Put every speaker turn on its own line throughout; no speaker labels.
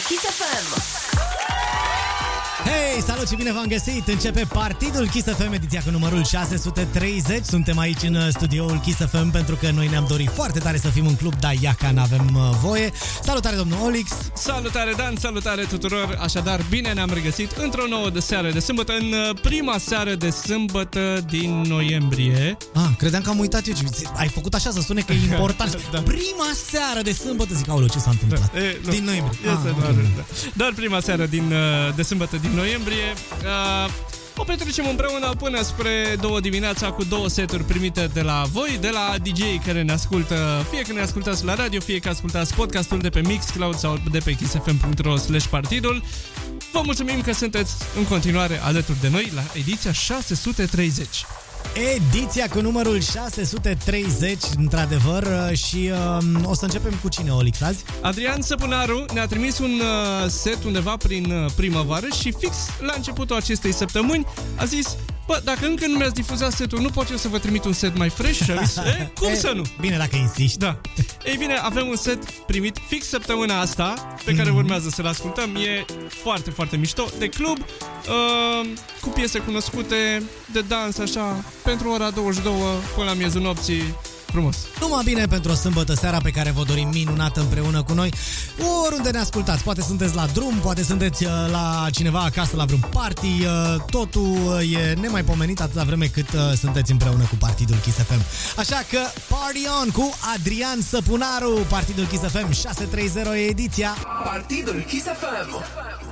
Kiss FM.
Hei, salut și bine v-am găsit! Începe Partidul Kiss FM, ediția cu numărul 630. Suntem aici în studioul Kiss FM pentru că noi ne-am dorit foarte tare să fim un club, dar iaca n-avem uh, voie. Salutare, domnul Olix!
Salutare, Dan! Salutare tuturor! Așadar, bine ne-am regăsit într-o nouă de seară de sâmbătă, în uh, prima seară de sâmbătă din noiembrie.
Ah, credeam că am uitat eu. ce- Ai făcut așa să sune că e important.
Da.
Prima seară de sâmbătă. Zic, aoleu, ce s-a întâmplat?
E, nu.
Din noiembrie.
Este
Ah,
doar,
ok.
da. doar prima seară din, uh, de sâmbătă din noiembrie. Uh, o petrecem împreună până spre două dimineața cu două seturi primite de la voi, de la DJ care ne ascultă, fie că ne ascultați la radio, fie că ascultați podcastul de pe Mixcloud sau de pe kissfm.ro slash partidul. Vă mulțumim că sunteți în continuare alături de noi la ediția 630.
Ediția cu numărul 630, într-adevăr, uh, și uh, o să începem cu cine, Olix, azi?
Adrian Săpunaru ne-a trimis un uh, set undeva prin uh, primăvară și fix la începutul acestei săptămâni a zis Bă, dacă încă nu mi-ați difuzat setul, nu pot eu să vă trimit un set mai fresh? Și a zis, e, cum
E,
să nu?
Bine, dacă insisti.
Da. Ei bine, avem un set primit fix săptămâna asta, pe care urmează să-l ascultăm. E foarte, foarte mișto, de club, uh, cu piese cunoscute, de dans, așa, pentru ora 22 până la miezul nopții. Frumos.
Numai bine pentru o sâmbătă seara pe care vă dorim minunată împreună cu noi. Oriunde ne ascultați, poate sunteți la drum, poate sunteți uh, la cineva acasă la vreun party, uh, totul uh, e nemaipomenit atâta vreme cât uh, sunteți împreună cu Partidul Kiss FM. Așa că party on cu Adrian Săpunaru, Partidul Kiss FM 630 e ediția.
Partidul Kiss FM.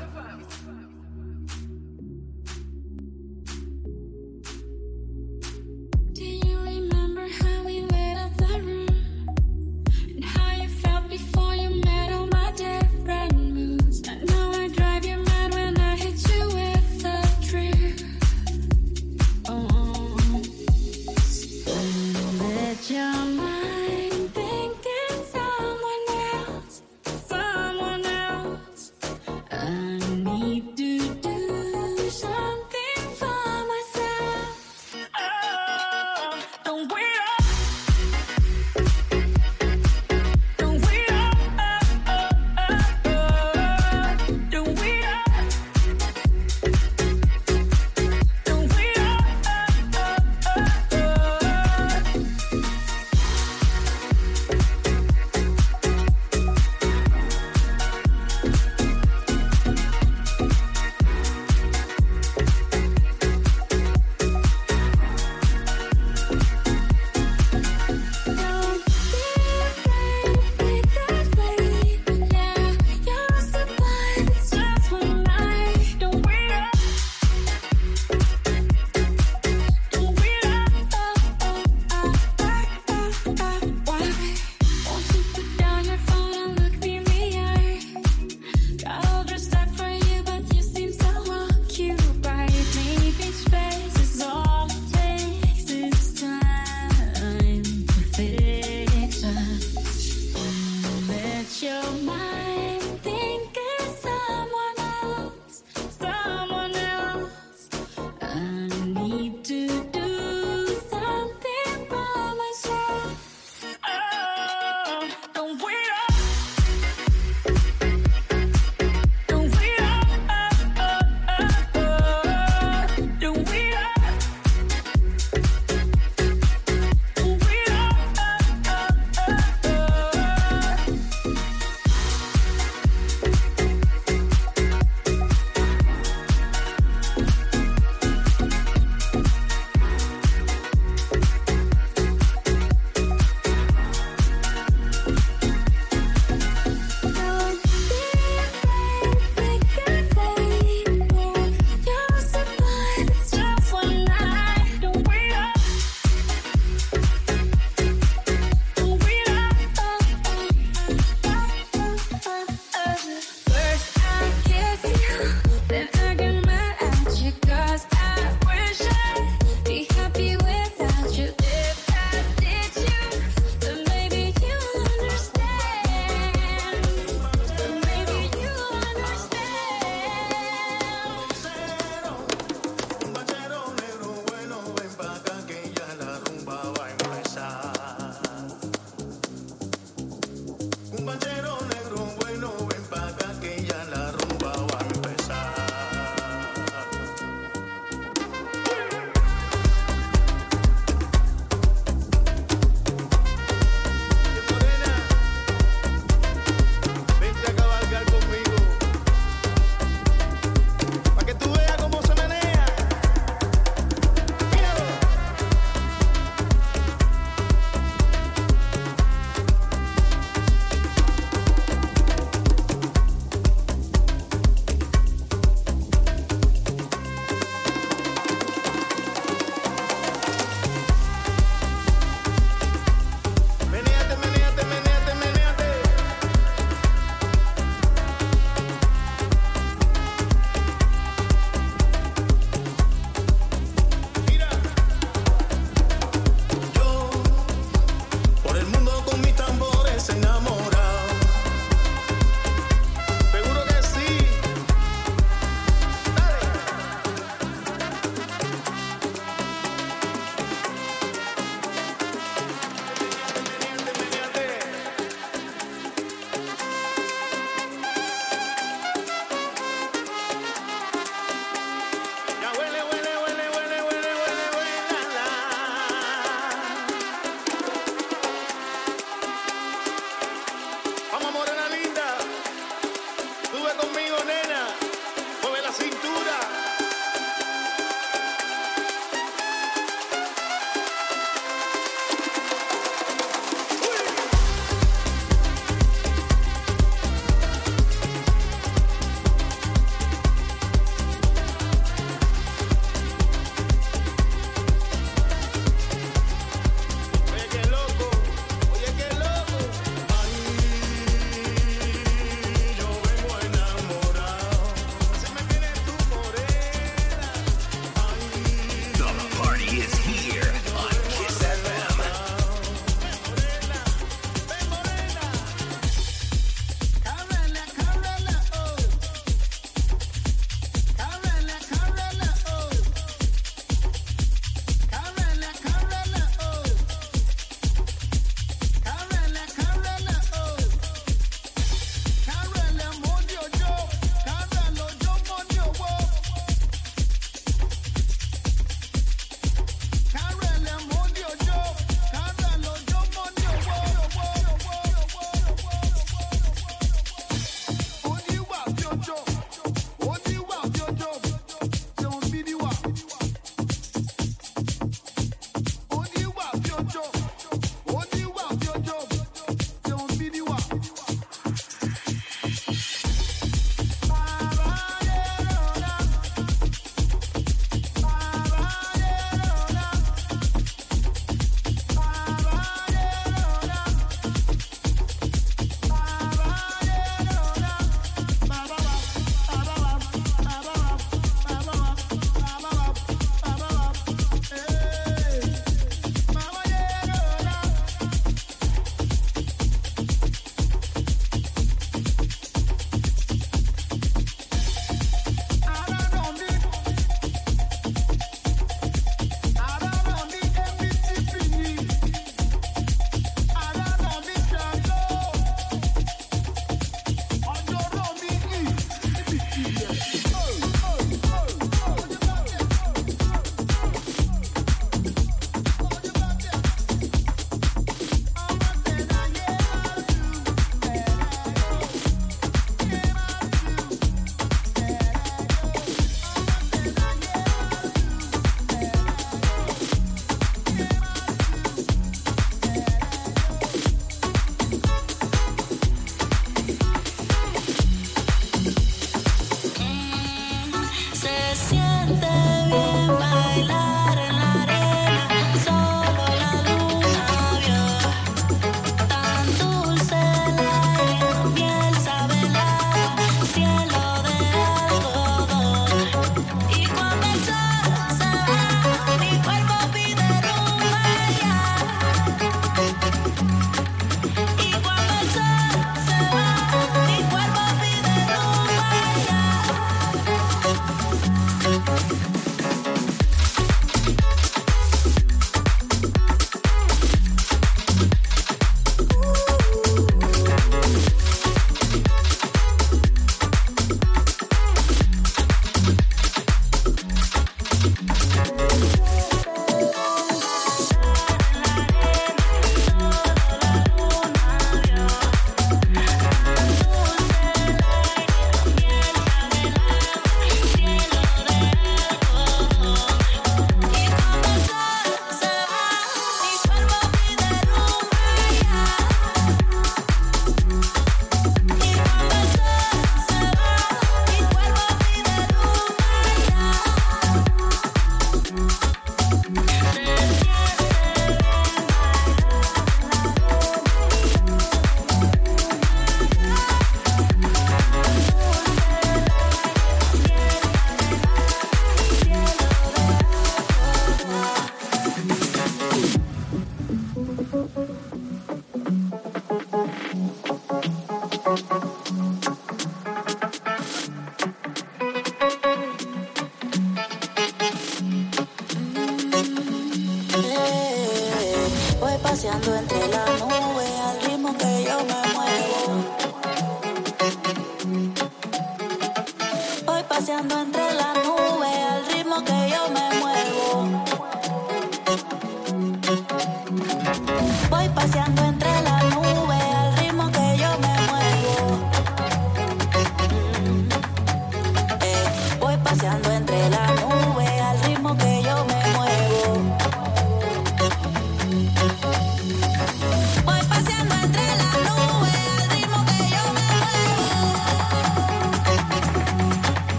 gracias.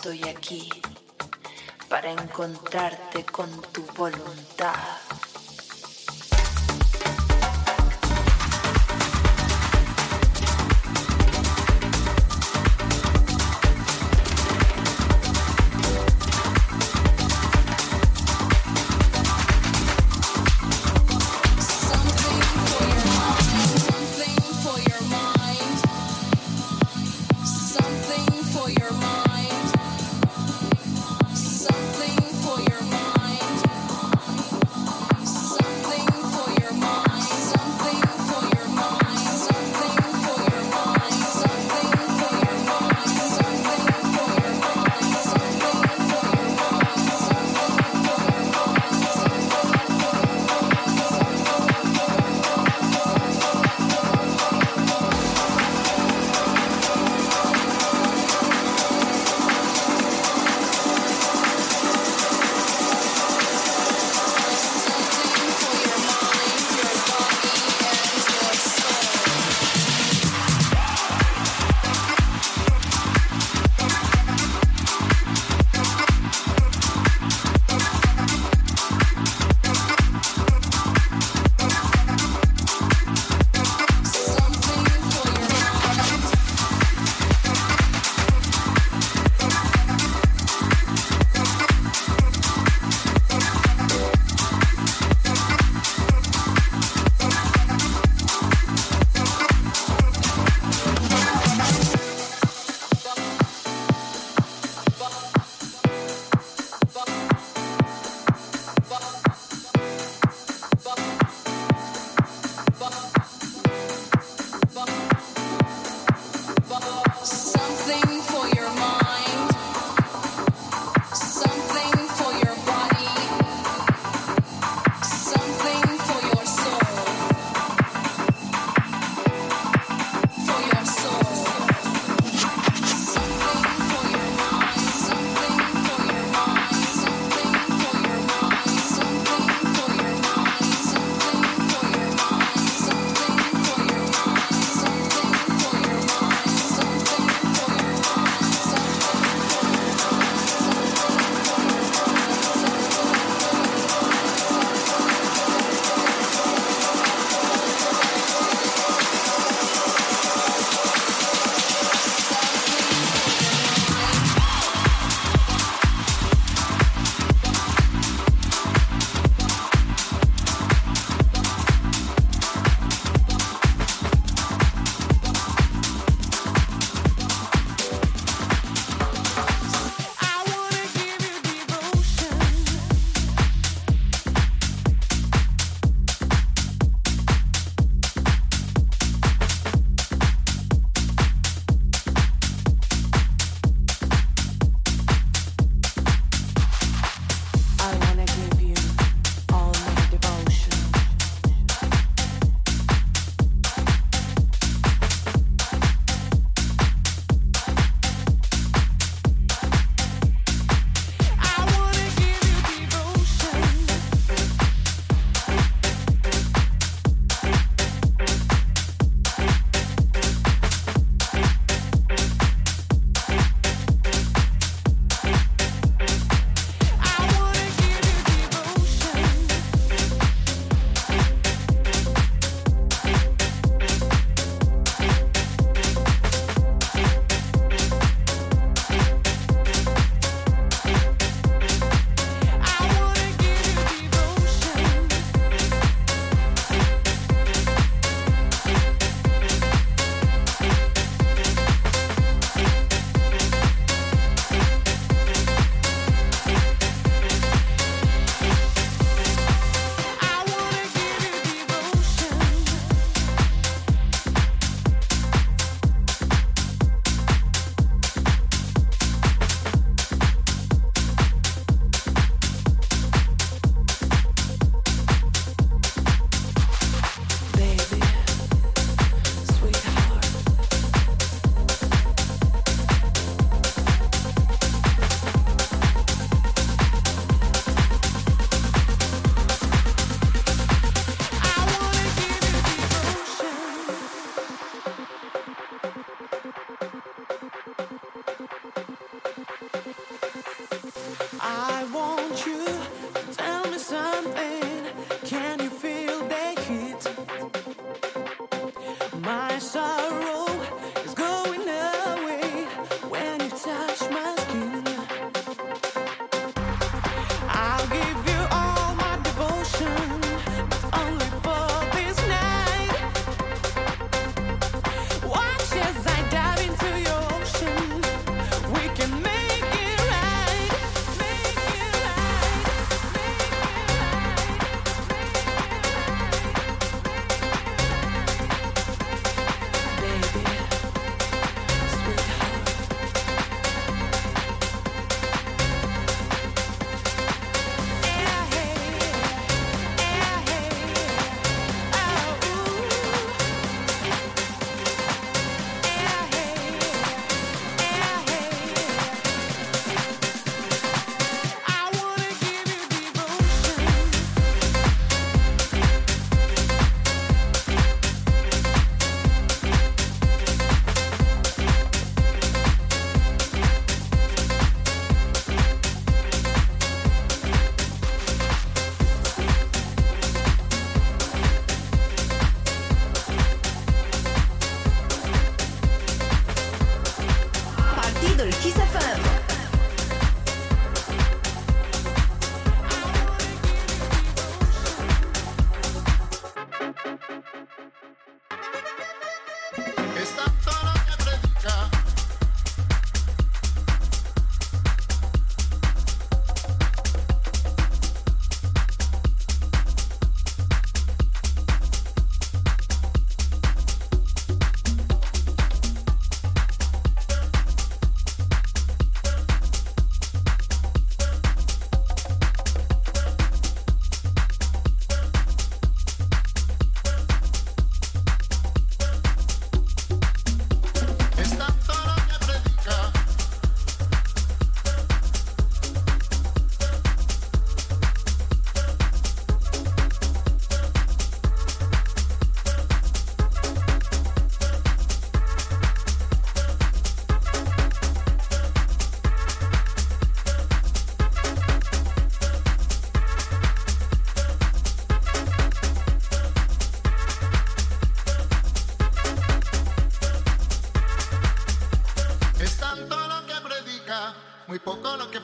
Estoy aquí para encontrarte con tu voluntad.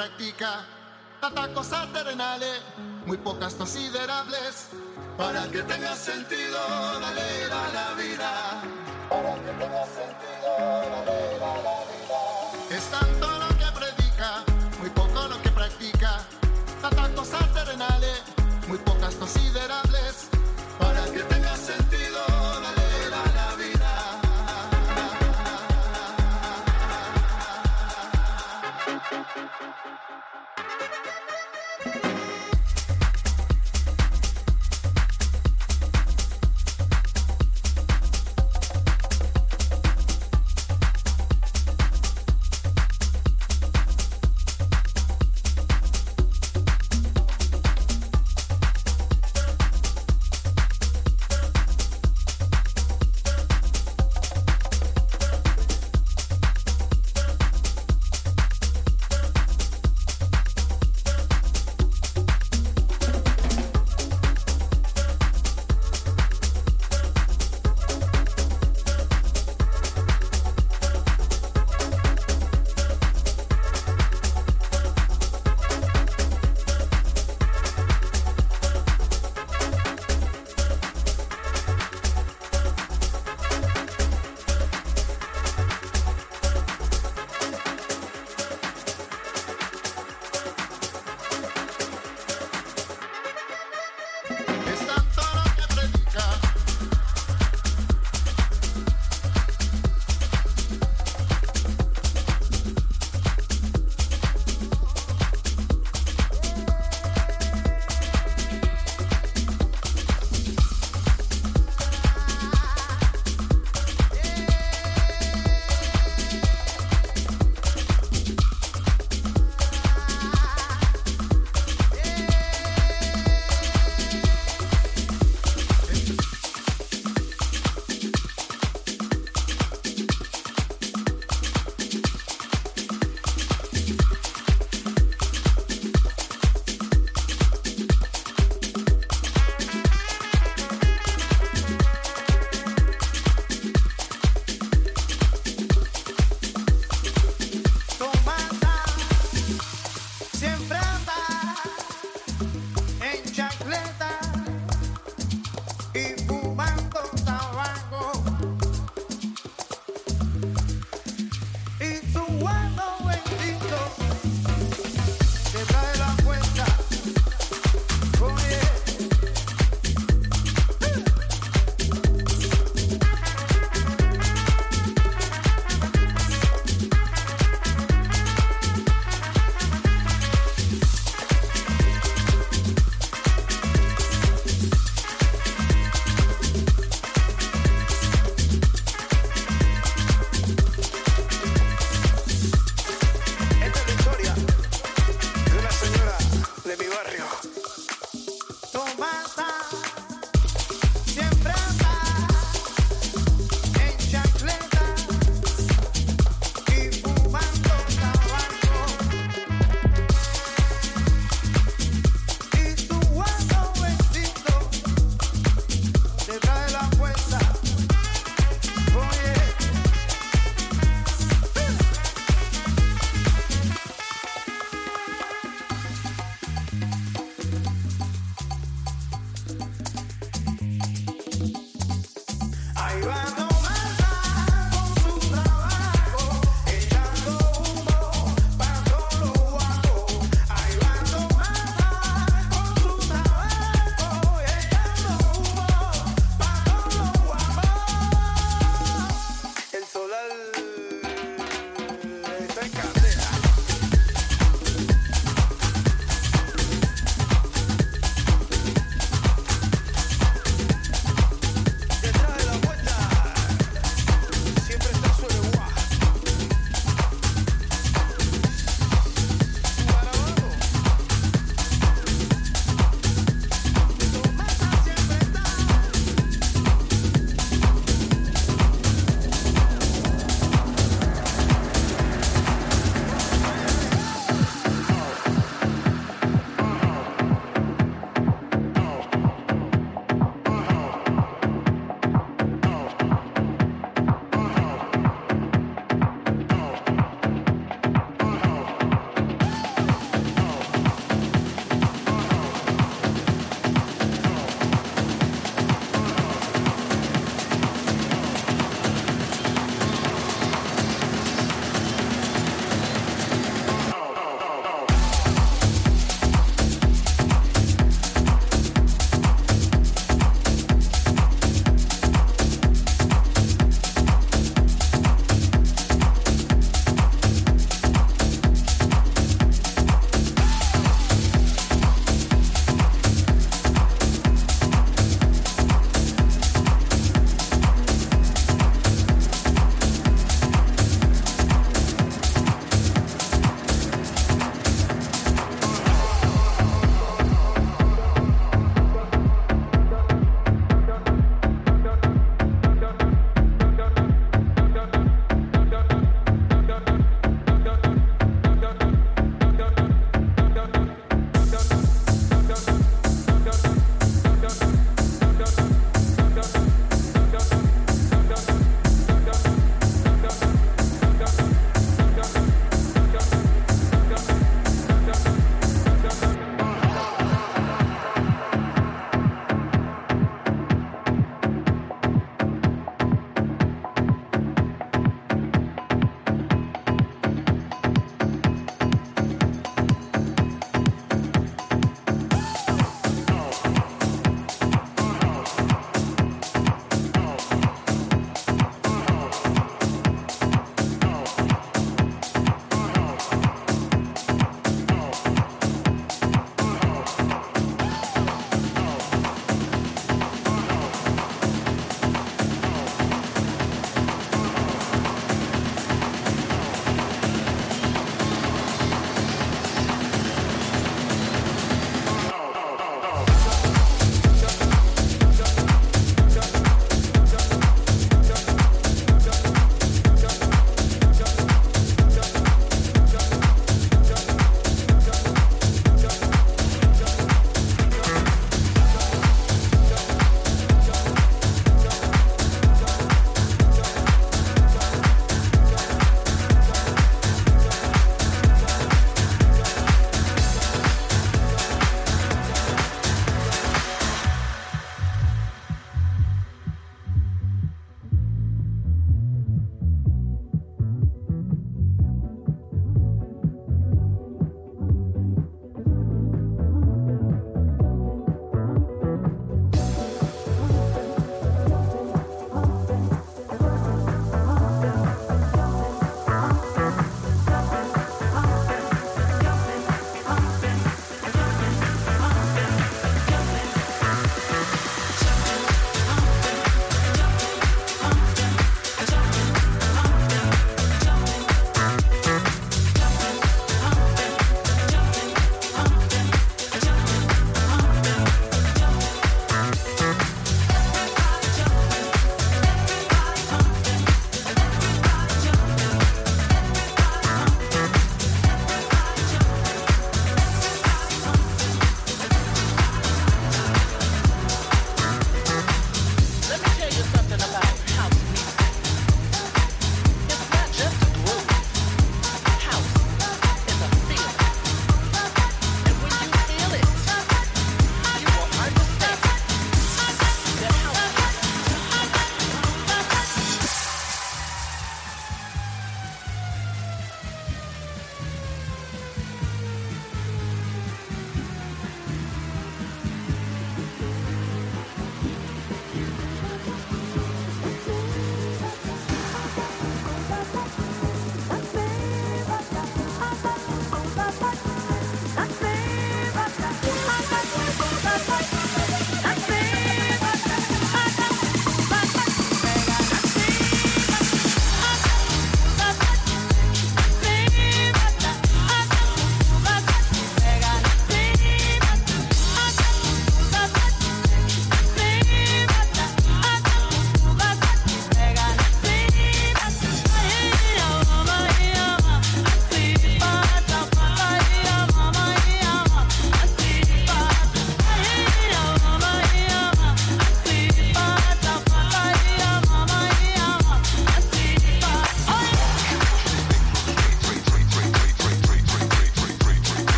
practica. Atacos terrenales, muy pocas considerables, para que tenga sentido.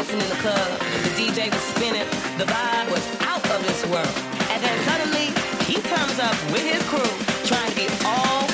Dancing in the club. The DJ was spinning. The vibe was out of this world. And then suddenly, he comes up with his crew, trying to be all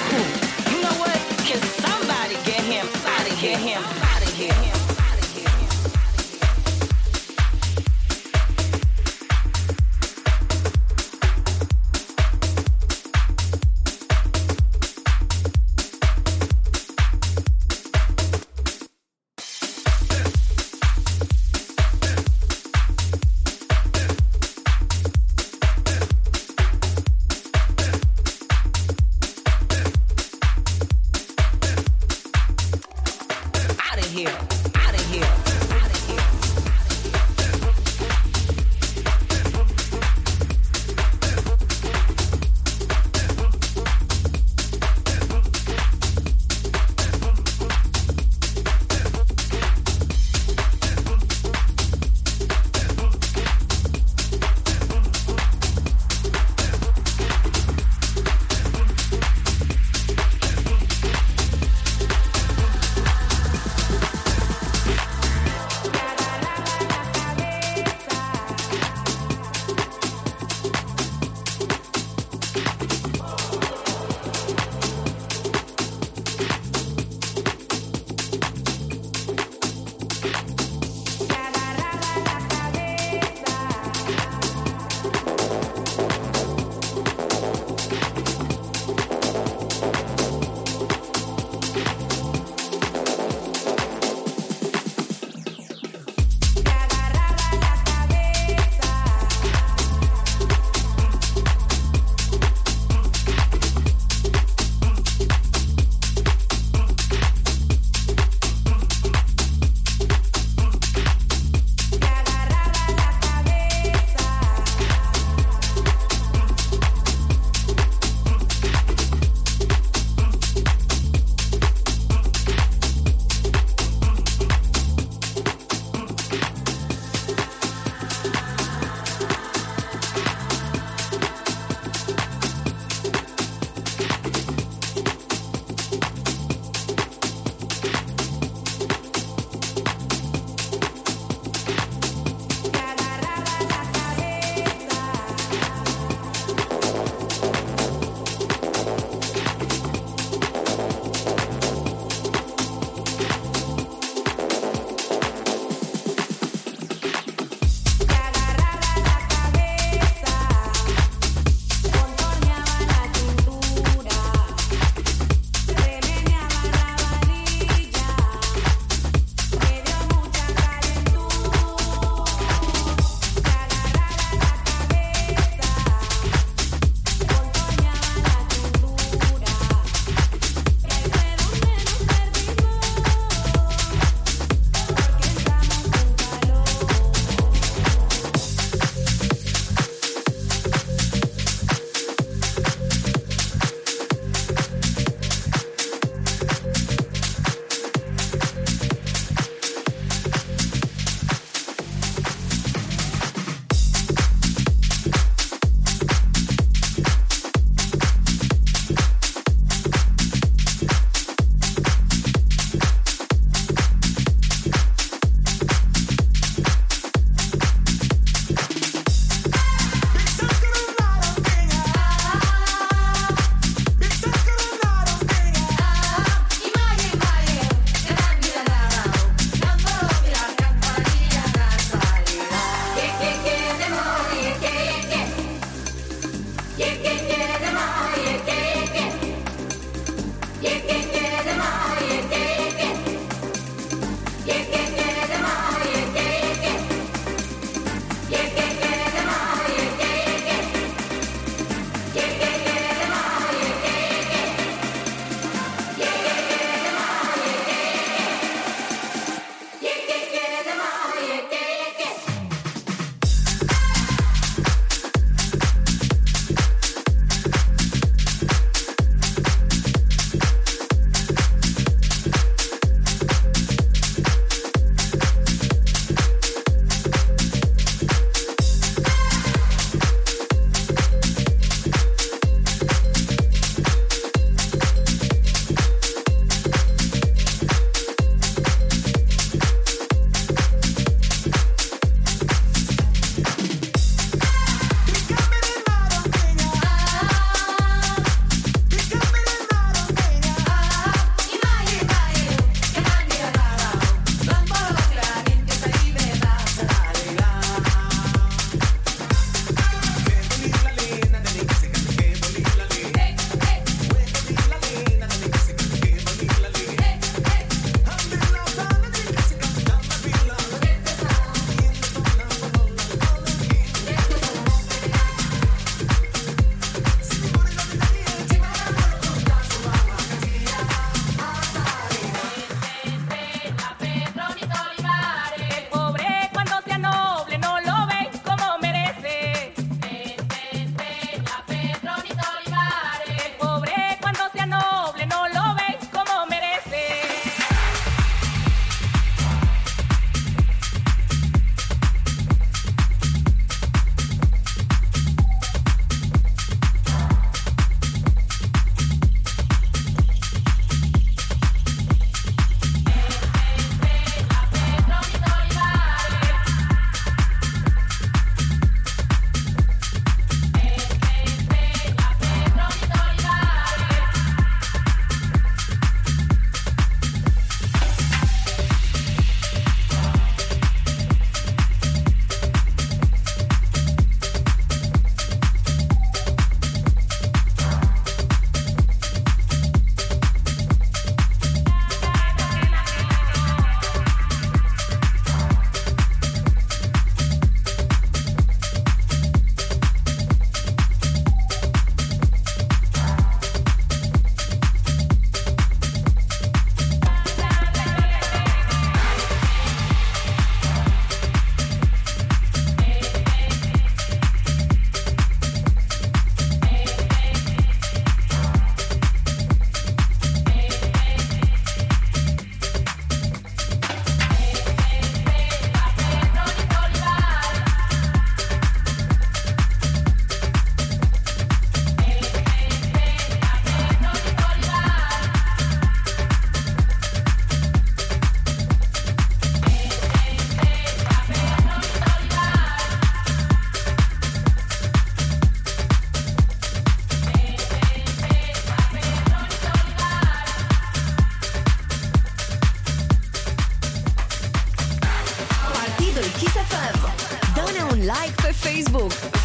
Facebook.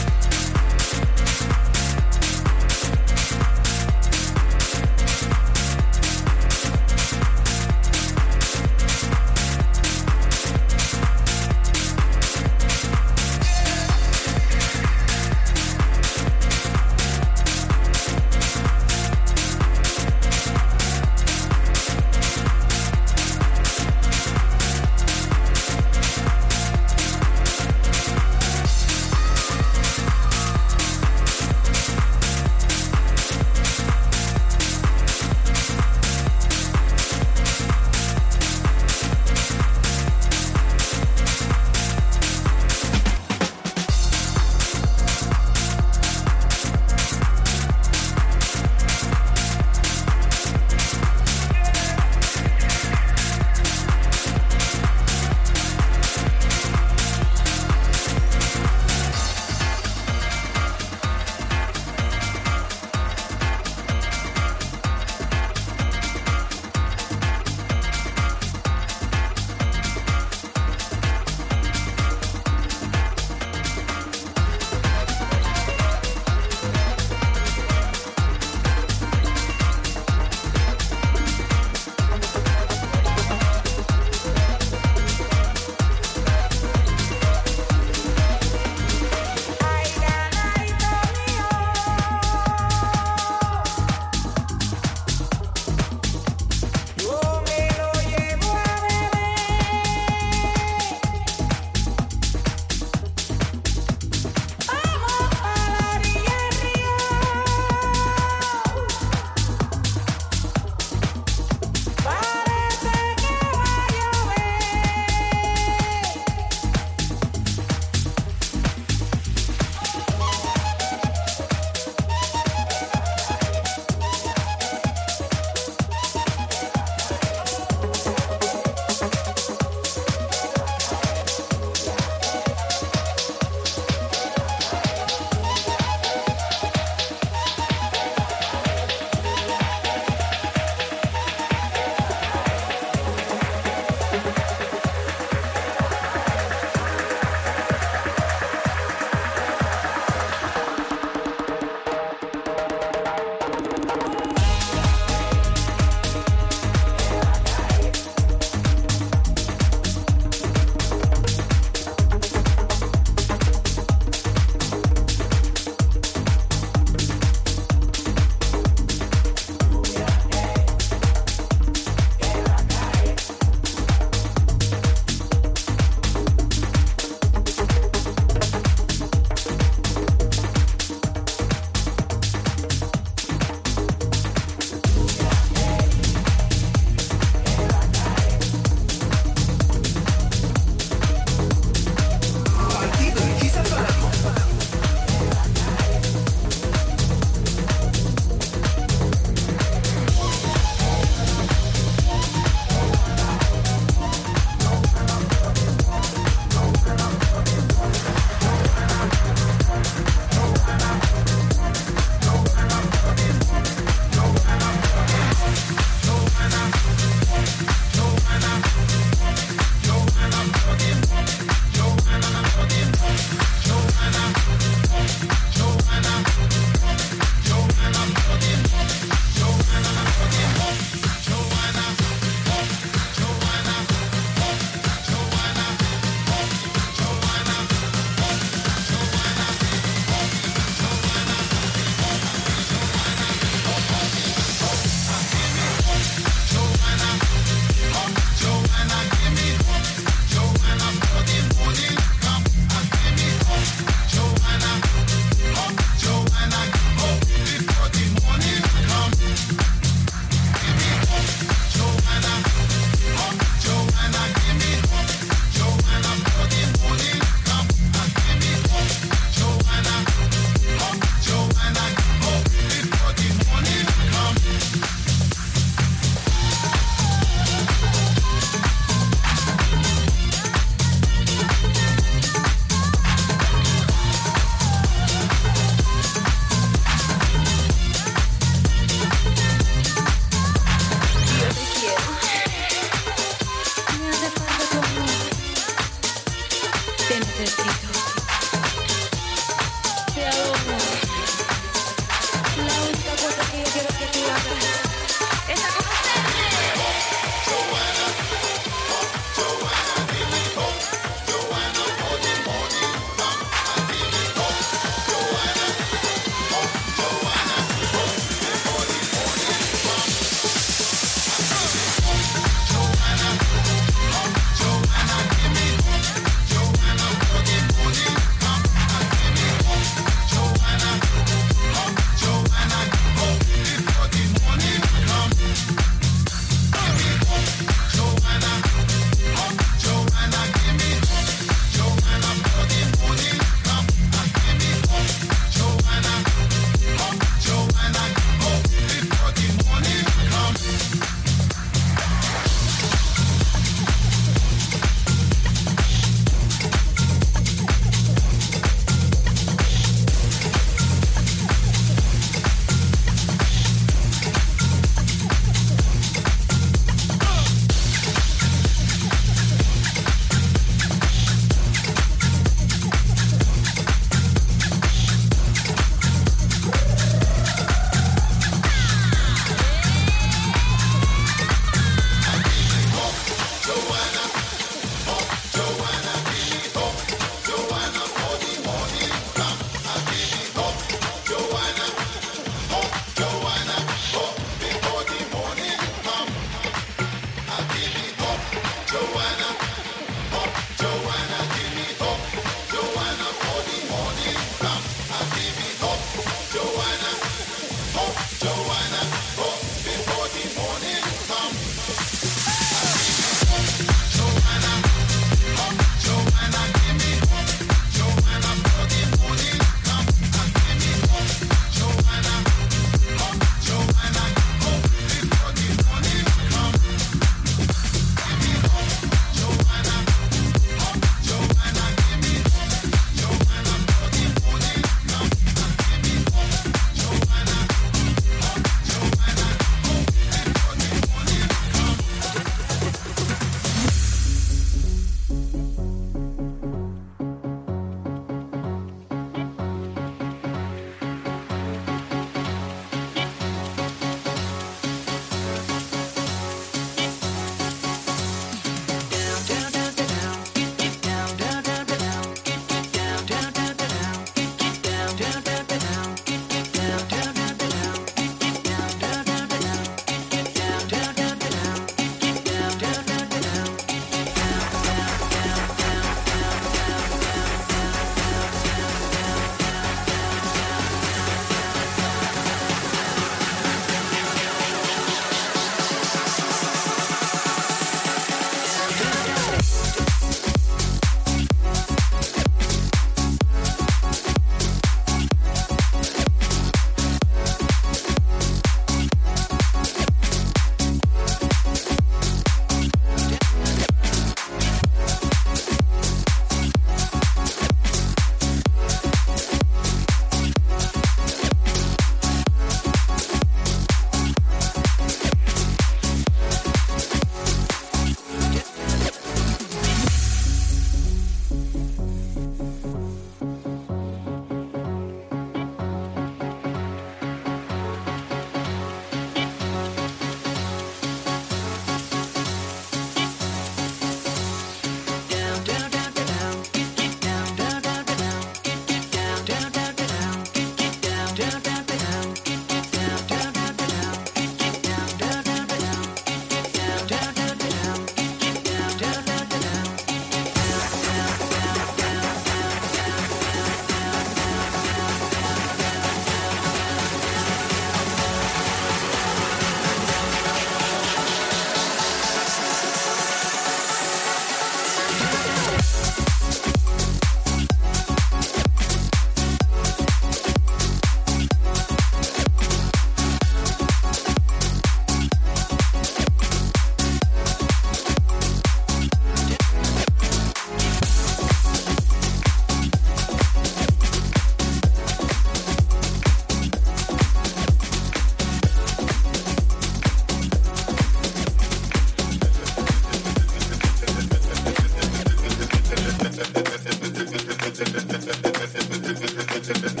sipping